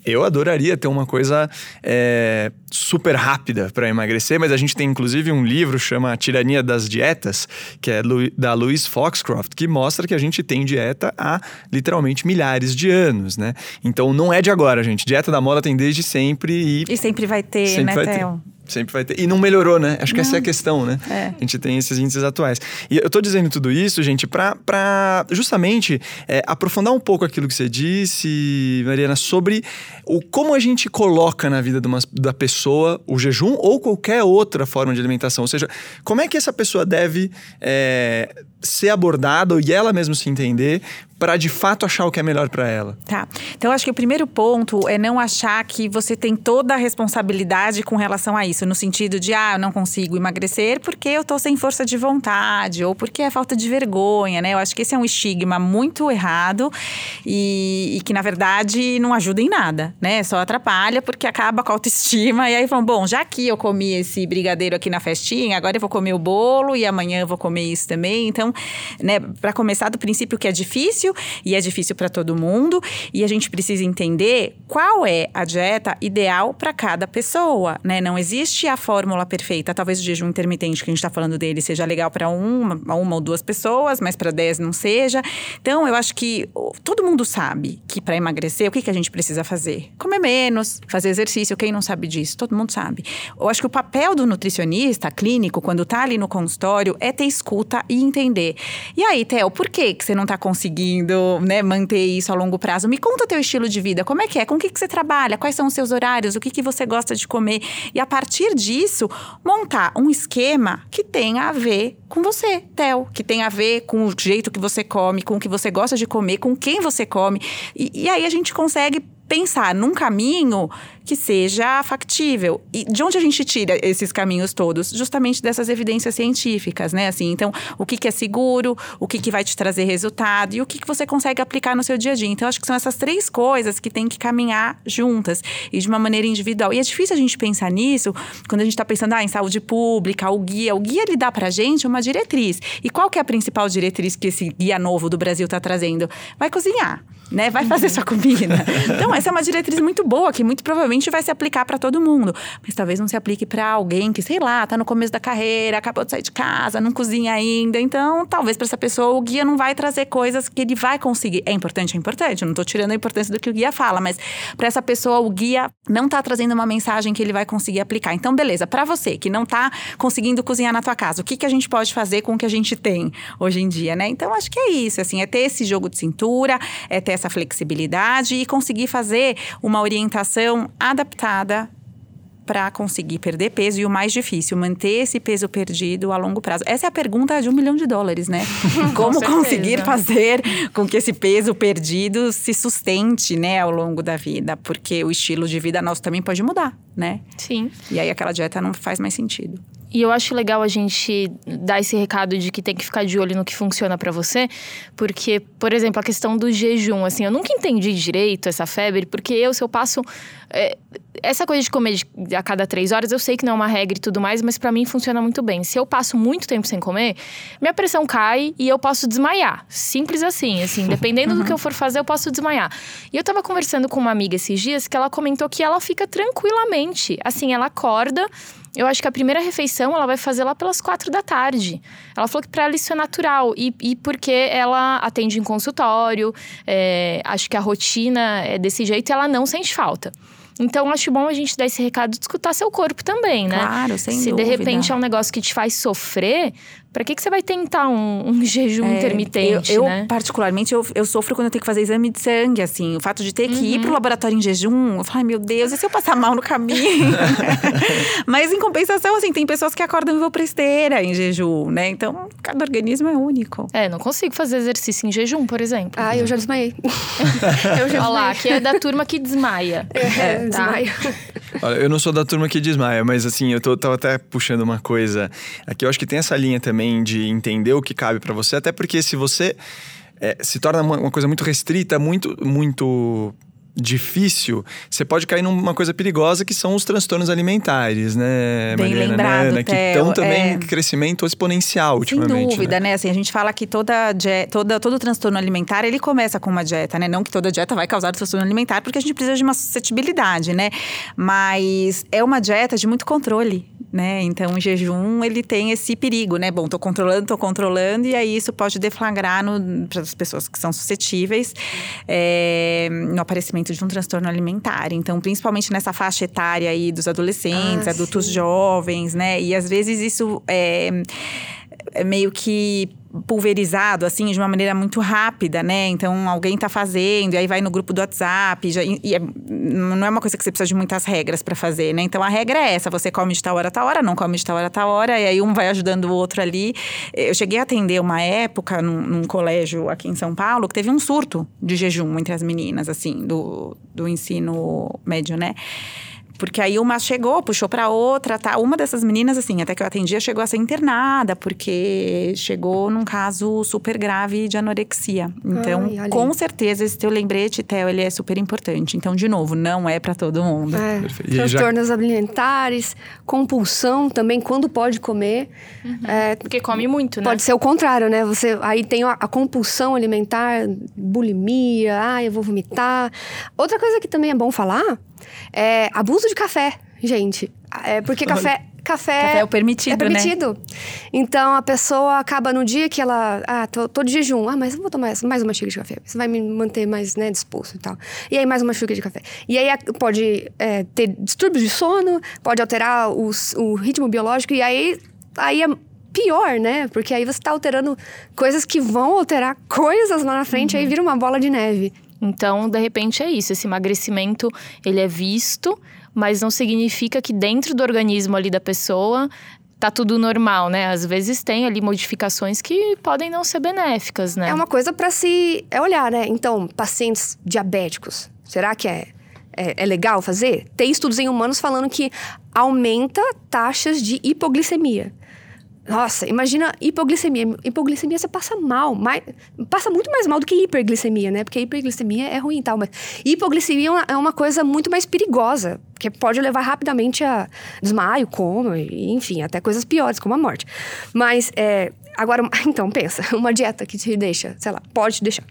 S2: Eu adoraria ter uma coisa é, super rápida para emagrecer, mas a gente tem inclusive um livro chama Tirania das Dietas, que é da Louise Foxcroft, que mostra que a gente tem dieta há literalmente milhares de anos, né? Então não é de agora, gente. Dieta da moda tem desde sempre e.
S3: E sempre vai ter,
S2: sempre
S3: né,
S2: vai
S3: Theo?
S2: Ter. Sempre vai ter. E não melhorou, né? Acho que
S3: não.
S2: essa é a questão, né?
S3: É.
S2: A gente tem esses índices atuais. E eu tô dizendo tudo isso, gente, para justamente é, aprofundar um pouco aquilo que você disse, Mariana, sobre o como a gente coloca na vida de uma, da pessoa o jejum ou qualquer outra forma de alimentação. Ou seja, como é que essa pessoa deve é, ser abordada e ela mesma se entender para de fato achar o que é melhor para ela.
S3: Tá. Então acho que o primeiro ponto é não achar que você tem toda a responsabilidade com relação a isso, no sentido de ah, eu não consigo emagrecer porque eu tô sem força de vontade ou porque é falta de vergonha, né? Eu acho que esse é um estigma muito errado e, e que na verdade não ajuda em nada, né? Só atrapalha porque acaba com a autoestima e aí falam, bom, já que eu comi esse brigadeiro aqui na festinha, agora eu vou comer o bolo e amanhã eu vou comer isso também. Então, né, para começar do princípio que é difícil e é difícil para todo mundo e a gente precisa entender qual é a dieta ideal para cada pessoa, né? Não existe a fórmula perfeita. Talvez o jejum intermitente que a gente está falando dele seja legal para uma, uma ou duas pessoas, mas para dez não seja. Então, eu acho que todo mundo sabe que para emagrecer, o que, que a gente precisa fazer? Comer menos, fazer exercício. Quem não sabe disso? Todo mundo sabe. Eu acho que o papel do nutricionista clínico, quando está ali no consultório, é ter escuta e entender. E aí, Theo, por que, que você não está conseguindo né, manter isso a longo prazo? Me conta teu estilo de vida. Como é que é? Com o que, que você trabalha? Quais são os seus horários? O que, que você gosta de comer? E a partir disso, montar um esquema que tenha a ver com você, Theo. Que tenha a ver com o jeito que você come, com o que você gosta de comer, com quem você come. E, e aí a gente consegue pensar num caminho que seja factível. E de onde a gente tira esses caminhos todos? Justamente dessas evidências científicas, né? Assim, então, o que, que é seguro, o que, que vai te trazer resultado e o que, que você consegue aplicar no seu dia a dia. Então, acho que são essas três coisas que tem que caminhar juntas e de uma maneira individual. E é difícil a gente pensar nisso quando a gente está pensando ah, em saúde pública, o guia. O guia, ele dá pra gente uma diretriz. E qual que é a principal diretriz que esse guia novo do Brasil está trazendo? Vai cozinhar, né? Vai fazer sua comida. Então, essa é uma diretriz muito boa, que muito provavelmente vai se aplicar para todo mundo. Mas talvez não se aplique para alguém que, sei lá, tá no começo da carreira, acabou de sair de casa, não cozinha ainda. Então, talvez para essa pessoa o guia não vai trazer coisas que ele vai conseguir. É importante, é importante. Eu não tô tirando a importância do que o guia fala, mas para essa pessoa o guia não tá trazendo uma mensagem que ele vai conseguir aplicar. Então, beleza, para você que não tá conseguindo cozinhar na tua casa, o que que a gente pode fazer com o que a gente tem hoje em dia, né? Então, acho que é isso, assim, é ter esse jogo de cintura, é ter essa flexibilidade e conseguir fazer uma orientação adaptada para conseguir perder peso e o mais difícil, manter esse peso perdido a longo prazo. Essa é a pergunta de um milhão de dólares, né? Como conseguir fazer com que esse peso perdido se sustente, né, ao longo da vida? Porque o estilo de vida nosso também pode mudar, né?
S1: Sim.
S3: E aí aquela dieta não faz mais sentido.
S1: E eu acho legal a gente dar esse recado de que tem que ficar de olho no que funciona para você, porque, por exemplo, a questão do jejum, assim, eu nunca entendi direito essa febre, porque eu, se eu passo. É, essa coisa de comer a cada três horas, eu sei que não é uma regra e tudo mais, mas para mim funciona muito bem. Se eu passo muito tempo sem comer, minha pressão cai e eu posso desmaiar. Simples assim, assim, dependendo uhum. do que eu for fazer, eu posso desmaiar. E eu tava conversando com uma amiga esses dias que ela comentou que ela fica tranquilamente. Assim, ela acorda eu acho que a primeira refeição ela vai fazer lá pelas quatro da tarde. Ela falou que para ela isso é natural e, e porque ela atende em consultório, é, acho que a rotina é desse jeito e ela não sente falta. Então, acho bom a gente dar esse recado de escutar seu corpo também, né?
S3: Claro, sem
S1: Se
S3: dúvida.
S1: de repente é um negócio que te faz sofrer, Pra que, que você vai tentar um, um jejum
S3: É,
S1: intermitente,
S3: eu, eu,
S1: né?
S3: particularmente, eu, eu sofro quando eu tenho que fazer exame de sangue, assim. O fato de ter que
S1: Uhum.
S3: ir pro laboratório em jejum, eu falo, ai meu Deus, e se eu passar mal no caminho? Mas em compensação, assim, tem pessoas que acordam e vão pra esteira em jejum, né? Então, cada organismo é único.
S1: É, não consigo fazer exercício em jejum, por exemplo.
S4: Ah, eu já desmaiei. eu já
S1: Olha lá, que é da turma que desmaia.
S4: É,
S1: tá?
S4: desmaio.
S2: Olha, eu não sou da turma que desmaia, mas assim, eu tô, tava até puxando uma coisa. Aqui eu acho que tem essa linha também de entender o que cabe pra você, até porque se você é, se torna uma, uma coisa muito restrita, muito, muito difícil, você pode cair numa coisa perigosa que são os transtornos alimentares, né,
S3: Bem
S2: Mariana
S3: lembrado,
S2: Nana, que
S3: Theo,
S2: estão também
S3: é.
S2: em crescimento exponencial
S3: Sem
S2: ultimamente.
S3: dúvida,
S2: né?
S3: né? Assim, a gente fala que toda, die- toda, todo transtorno alimentar, ele começa com uma dieta, né? Não que toda dieta vai causar transtorno alimentar, porque a gente precisa de uma suscetibilidade, né? Mas é uma dieta de muito controle, né? Então, o jejum, ele tem esse perigo, né? Bom, tô controlando, tô controlando, e aí isso pode deflagrar para as pessoas que são suscetíveis é, no aparecimento de um transtorno alimentar. Então, principalmente nessa faixa etária aí dos adolescentes,
S4: Ah,
S3: adultos
S4: sim.
S3: jovens, né? E às vezes isso é, é meio que pulverizado, assim, de uma maneira muito rápida, né? Então, alguém tá fazendo, e aí vai no grupo do WhatsApp, já, e é- não é uma coisa que você precisa de muitas regras para fazer, né? Então, a regra é essa, você come de tal hora tal hora, não come de tal hora tal hora, e aí um vai ajudando o outro ali. Eu cheguei a atender uma época num, num colégio aqui em São Paulo, que teve um surto de jejum entre as meninas, assim, do, do ensino médio, né? Porque aí uma chegou, puxou pra outra, tá? Uma dessas meninas, assim, até que eu atendia, chegou a ser internada, porque chegou num caso super grave de anorexia. Então,
S4: Ai,
S3: com certeza, esse teu lembrete, Theo, ele é super importante. Então, de novo, não é pra todo mundo.
S4: É,
S2: Perfeito. Aí já-
S4: transtornos alimentares, compulsão também, quando pode comer. É,
S1: Porque come muito, né?
S4: Pode ser o contrário, né? Você aí tem a, a compulsão alimentar, bulimia, ah, eu vou vomitar. Outra coisa que também é bom falar é abuso de café, gente. É porque café café
S3: Café é o permitido,
S4: é
S3: né?
S4: permitido. Então a pessoa acaba no dia que ela, ah, tô, tô de jejum, ah, mas eu vou tomar mais uma xícara de café. Isso vai me manter mais, né, disposto e tal. E aí mais uma xícara de café. E aí pode é, ter distúrbios de sono, pode alterar o ritmo biológico e aí aí é pior, né? Porque aí você tá alterando coisas que vão alterar coisas lá na frente,
S3: Uhum.
S4: aí vira uma bola de neve.
S1: Então, de repente, é isso. Esse emagrecimento, ele é visto, mas não significa que dentro do organismo ali da pessoa tá tudo normal, né? Às vezes tem ali modificações que podem não ser benéficas, né?
S4: É uma coisa para se é olhar, né? Então, pacientes diabéticos, será que é, é, é legal fazer? Tem estudos em humanos falando que aumenta taxas de hipoglicemia. Nossa, imagina hipoglicemia. Hipoglicemia você passa mal, mais, passa muito mais mal do que hiperglicemia, né? Porque hiperglicemia é ruim e tal, mas hipoglicemia é uma, é uma coisa muito mais perigosa, que pode levar rapidamente a desmaio, coma, e, enfim, até coisas piores, como a morte. Mas, é, agora, então, pensa, uma dieta que te deixa, sei lá, pode te deixar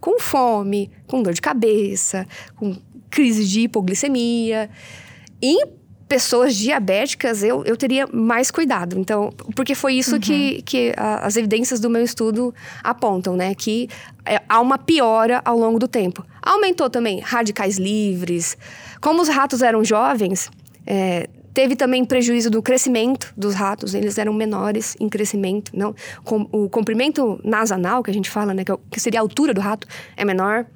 S4: com fome, com dor de cabeça, com crise de hipoglicemia. Em pessoas diabéticas, eu, eu teria mais cuidado. Então, porque foi isso que, que a- as evidências do meu estudo apontam, né? Que é, há uma piora ao longo do tempo. Aumentou também radicais livres. Como os ratos eram jovens, é, teve também prejuízo do crescimento dos ratos. Eles eram menores em crescimento. Não, com, o comprimento nasanal, que a gente fala, né? Que, é que seria a altura do rato, é menor.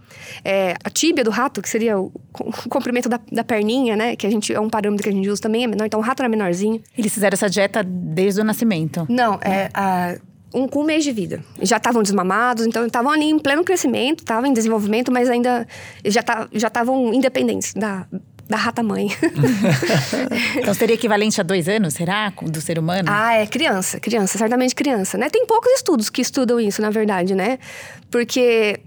S4: É, a tíbia do rato, que seria o, com- o comprimento da, da perninha, né? Que a gente é um parâmetro que a gente usa também, é menor. Então, o rato era menorzinho.
S3: Eles fizeram essa dieta desde o nascimento.
S4: Não, é a- um, com um mês de vida. Já estavam desmamados, então estavam ali em pleno crescimento, estavam em desenvolvimento, mas ainda já ta- já estavam independentes da, da rata-mãe.
S3: Então, seria equivalente a dois anos, será? Do ser humano?
S4: ah, é criança, criança, certamente criança, né? Tem poucos estudos que estudam isso, na verdade, né? Porque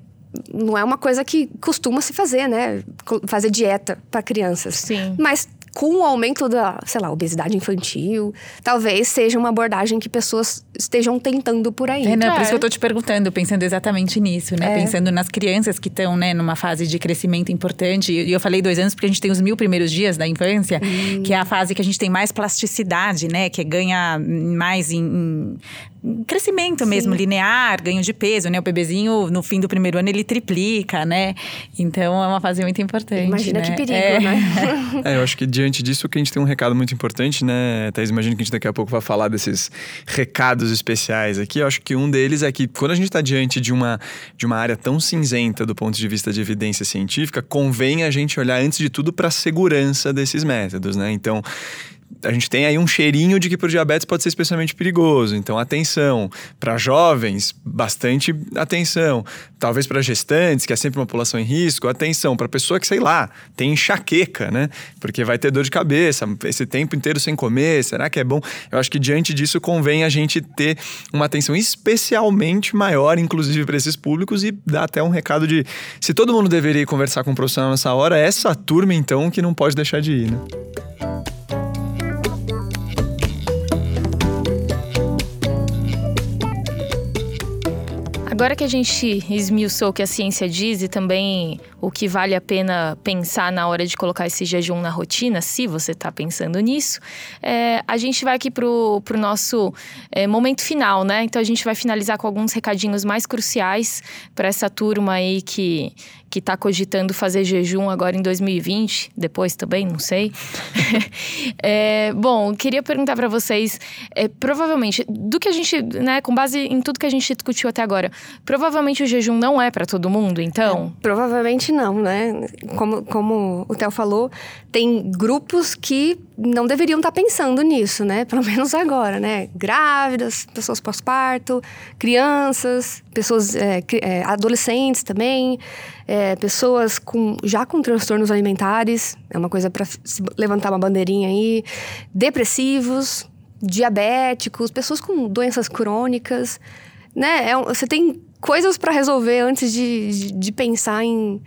S4: não é uma coisa que costuma se fazer, né? Fazer dieta para crianças.
S1: Sim.
S4: Mas com o aumento da, sei lá, obesidade infantil, talvez seja uma abordagem que pessoas estejam tentando por aí.
S3: Renan, por
S1: É.
S3: isso que eu tô te perguntando, pensando exatamente nisso, né?
S4: É.
S3: Pensando nas crianças que estão, né, numa fase de crescimento importante. E eu falei dois anos porque a gente tem os mil primeiros dias da infância, que é a fase que a gente tem mais plasticidade, né? Que ganha mais em, em- crescimento mesmo, linear, ganho de peso, né? O bebezinho, no fim do primeiro ano, ele triplica, né? Então, é uma fase muito importante,
S4: Imagina
S3: né?
S4: que perigo,
S3: É.
S4: né?
S2: É, eu acho que diante disso que a gente tem um recado muito importante, né, Thais? Imagino que a gente daqui a pouco vai falar desses recados especiais aqui. Eu acho que um deles é que quando a gente está diante de uma, de uma área tão cinzenta do ponto de vista de evidência científica, convém a gente olhar antes de tudo para a segurança desses métodos, né? Então, a gente tem aí um cheirinho de que para o diabetes pode ser especialmente perigoso. Então, atenção. Para jovens, bastante atenção. Talvez para gestantes, que é sempre uma população em risco, atenção. Para pessoa que, sei lá, tem enxaqueca, né? Porque vai ter dor de cabeça, esse tempo inteiro sem comer, será que é bom? Eu acho que diante disso convém a gente ter uma atenção especialmente maior, inclusive para esses públicos, e dar até um recado de se todo mundo deveria conversar com um profissional nessa hora, é essa turma então que não pode deixar de ir, né?
S1: Agora que a gente esmiuçou o que a ciência diz e também o que vale a pena pensar na hora de colocar esse jejum na rotina, se você está pensando nisso, é, a gente vai aqui para o nosso é, momento final, né? Então a gente vai finalizar com alguns recadinhos mais cruciais para essa turma aí que que está cogitando fazer jejum agora em 2020, depois também, não sei. é, bom, queria perguntar para vocês, é, provavelmente, do que a gente, né, com base em tudo que a gente discutiu até agora, provavelmente o jejum não é para todo mundo, então?
S4: É, provavelmente não, né? Como, como o Theo falou, tem grupos que não deveriam estar tá pensando nisso, né? Pelo menos agora, né? Grávidas, pessoas pós-parto, crianças, pessoas é, é, adolescentes também, é, pessoas com, já com transtornos alimentares, é uma coisa para levantar uma bandeirinha aí, depressivos, diabéticos, pessoas com doenças crônicas, né? É, você tem coisas para resolver antes de, de, de pensar em,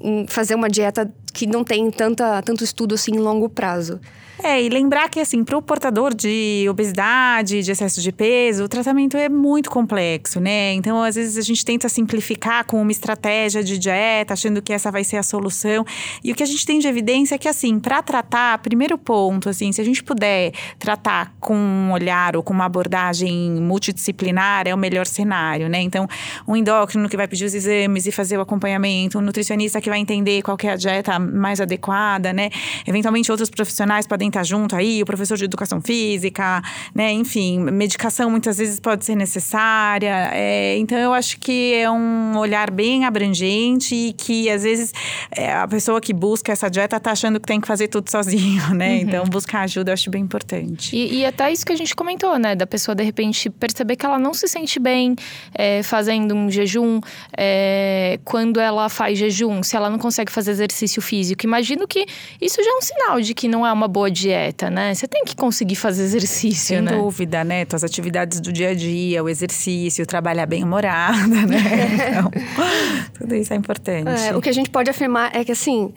S4: em fazer uma dieta que não tem tanta, tanto estudo assim em longo prazo.
S3: É, e lembrar que, assim, para o portador de obesidade, de excesso de peso, o tratamento é muito complexo, né? Então, às vezes, a gente tenta simplificar com uma estratégia de dieta, achando que essa vai ser a solução. E o que a gente tem de evidência é que, assim, para tratar, primeiro ponto, assim, se a gente puder tratar com um olhar ou com uma abordagem multidisciplinar, é o melhor cenário, né? Então, um endócrino que vai pedir os exames e fazer o acompanhamento, um nutricionista que vai entender qual é a dieta mais adequada, né? Eventualmente, outros profissionais podem estar junto aí, o professor de educação física, né? Enfim, medicação muitas vezes pode ser necessária. É, então, eu acho que é um olhar bem abrangente e que, às vezes, é, a pessoa que busca essa dieta tá achando que tem que fazer tudo sozinho, né? Uhum. Então, buscar ajuda eu acho bem importante.
S1: E, e, até isso que a gente comentou, né? Da pessoa, de repente, perceber que ela não se sente bem é, fazendo um jejum. É, quando ela faz jejum, se ela não consegue fazer exercício físico. Imagino que isso já é um sinal de que não é uma boa dieta, né? Você tem que conseguir fazer exercício,
S3: Sem
S1: né?
S3: Sem dúvida, né? Tuas atividades do dia a dia, o exercício, trabalhar bem humorada, né? Então, tudo isso é importante.
S4: É, o que a gente pode afirmar é que, assim,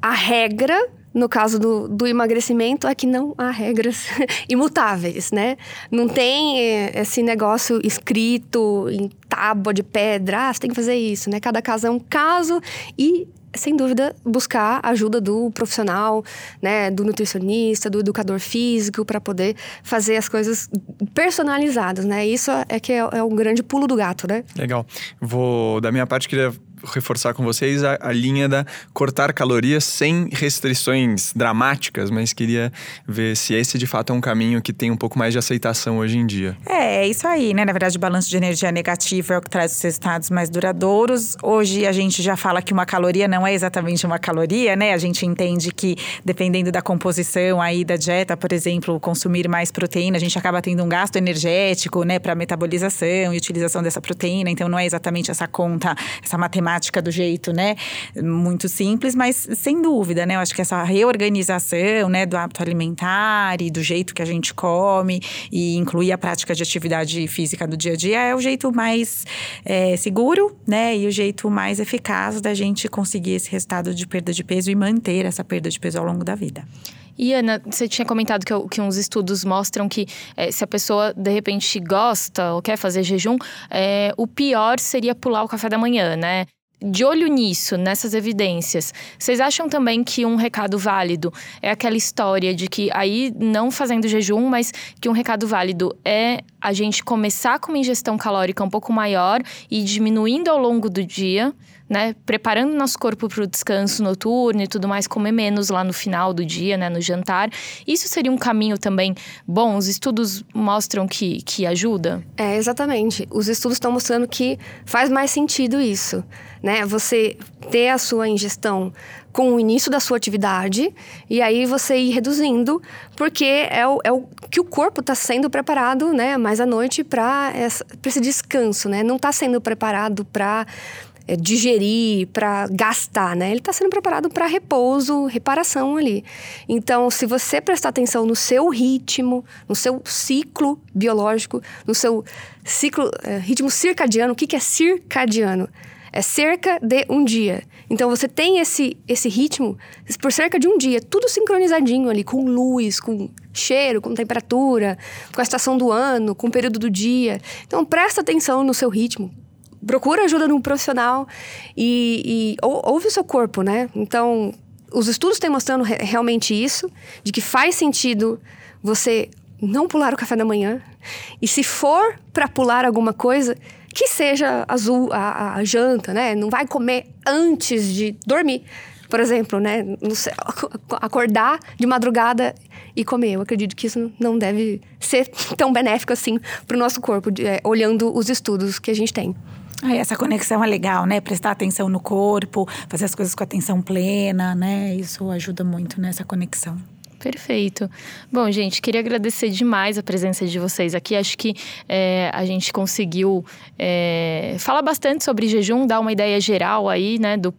S4: a regra no caso do, do, emagrecimento é que não há regras imutáveis, né? Não tem eh, esse negócio escrito em tábua de pedra, ah, você tem que fazer isso, né? Cada caso é um caso e sem dúvida, buscar a ajuda do profissional, né, do nutricionista, do educador físico, para poder fazer as coisas personalizadas, né? Isso é que é, é o grande pulo do gato, né?
S2: Legal. Vou, da minha parte, queria reforçar com vocês a, a, linha da cortar calorias sem restrições dramáticas, mas queria ver se esse de fato é um caminho que tem um pouco mais de aceitação hoje em dia.
S3: É, é isso aí, né? Na verdade, o balanço de energia negativo é o que traz os resultados mais duradouros. Hoje a gente já fala que uma caloria não é exatamente uma caloria, né? A gente entende que dependendo da composição aí da dieta, por exemplo, consumir mais proteína, a gente acaba tendo um gasto energético, né, para metabolização e utilização dessa proteína. Então não é exatamente essa conta, essa matemática matemática do jeito, né, muito simples, mas sem dúvida, né, eu acho que essa reorganização, né, do hábito alimentar e do jeito que a gente come e incluir a prática de atividade física do dia a dia é o jeito mais é, seguro, né, e o jeito mais eficaz da gente conseguir esse resultado de perda de peso e manter essa perda de peso ao longo da vida.
S1: E Ana, você tinha comentado que, que uns estudos mostram que é, se a pessoa de repente gosta ou quer fazer jejum, é, o pior seria pular o café da manhã, né? De olho nisso, nessas evidências, vocês acham também que um recado válido é aquela história de que, aí não fazendo jejum, mas que um recado válido é a gente começar com uma ingestão calórica um pouco maior e diminuindo ao longo do dia? Né, preparando nosso corpo para o descanso noturno e tudo mais, comer menos lá no final do dia, né, no jantar. Isso seria um caminho também bom? Os estudos mostram que, que ajuda?
S4: É, exatamente. Os estudos estão mostrando que faz mais sentido isso, né? Você ter a sua ingestão com o início da sua atividade e aí você ir reduzindo, porque é o, é o que o corpo está sendo preparado, né, mais à noite para esse descanso, né? Não está sendo preparado para é, digerir, para gastar, né? Ele está sendo preparado para repouso, reparação ali. Então, se você prestar atenção no seu ritmo, no seu ciclo biológico, no seu ciclo, é, ritmo circadiano, o que, que é circadiano? É cerca de um dia. Então você tem esse, esse ritmo por cerca de um dia, tudo sincronizadinho ali, com luz, com cheiro, com temperatura, com a estação do ano, com o período do dia. Então presta atenção no seu ritmo procura ajuda de um profissional e, e ou, ouve o seu corpo, né? Então, os estudos têm mostrando re realmente isso, de que faz sentido você não pular o café da manhã. E se for para pular alguma coisa, que seja azul a, a, janta, né? Não vai comer antes de dormir. Por exemplo, né? acordar de madrugada e comer. Eu acredito que isso não deve ser tão benéfico assim para o nosso corpo, é, olhando os estudos que a gente tem.
S3: Ah, essa conexão é legal, né? Prestar atenção no corpo, fazer as coisas com atenção plena, né? Isso ajuda muito nessa conexão.
S1: Perfeito. Bom, gente, queria agradecer demais a presença de vocês aqui. Acho que é, a gente conseguiu é, falar bastante sobre jejum, dar uma ideia geral aí, né, do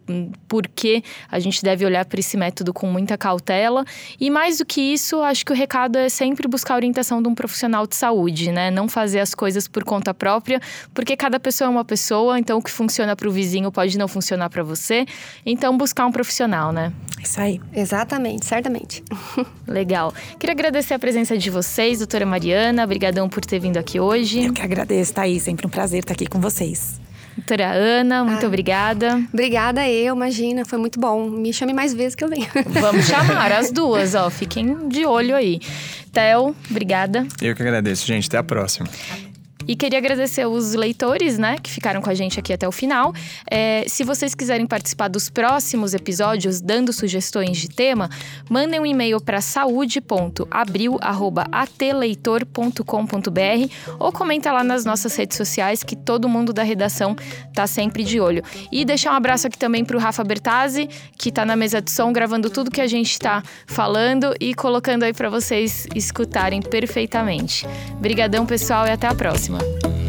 S1: porquê a gente deve olhar para esse método com muita cautela. E mais do que isso, acho que o recado é sempre buscar a orientação de um profissional de saúde, né? Não fazer as coisas por conta própria, porque cada pessoa é uma pessoa, então o que funciona para o vizinho pode não funcionar para você. Então, buscar um profissional, né?
S3: Isso aí.
S4: Exatamente, certamente.
S1: Legal. Queria agradecer a presença de vocês, doutora Mariana. Obrigadão por ter vindo aqui hoje.
S3: Eu que agradeço, Thaís. Sempre um prazer estar aqui com vocês.
S1: Doutora Ana, muito ah, obrigada.
S4: Obrigada eu, imagina, foi muito bom. Me chame mais vezes que eu venho.
S1: Vamos chamar as duas, ó, fiquem de olho aí. Theo, obrigada.
S2: Eu que agradeço, gente. Até a próxima.
S1: E queria agradecer os leitores, né, que ficaram com a gente aqui até o final. É, se vocês quiserem participar dos próximos episódios, dando sugestões de tema, mandem um e-mail para saúde.abril@atleitor.com.br ou comenta lá nas nossas redes sociais que todo mundo da redação tá sempre de olho. E deixar um abraço aqui também para o Rafa Bertazzi, que está na mesa de som gravando tudo que a gente está falando e colocando aí para vocês escutarem perfeitamente. Obrigadão, pessoal, e até a próxima. полезно.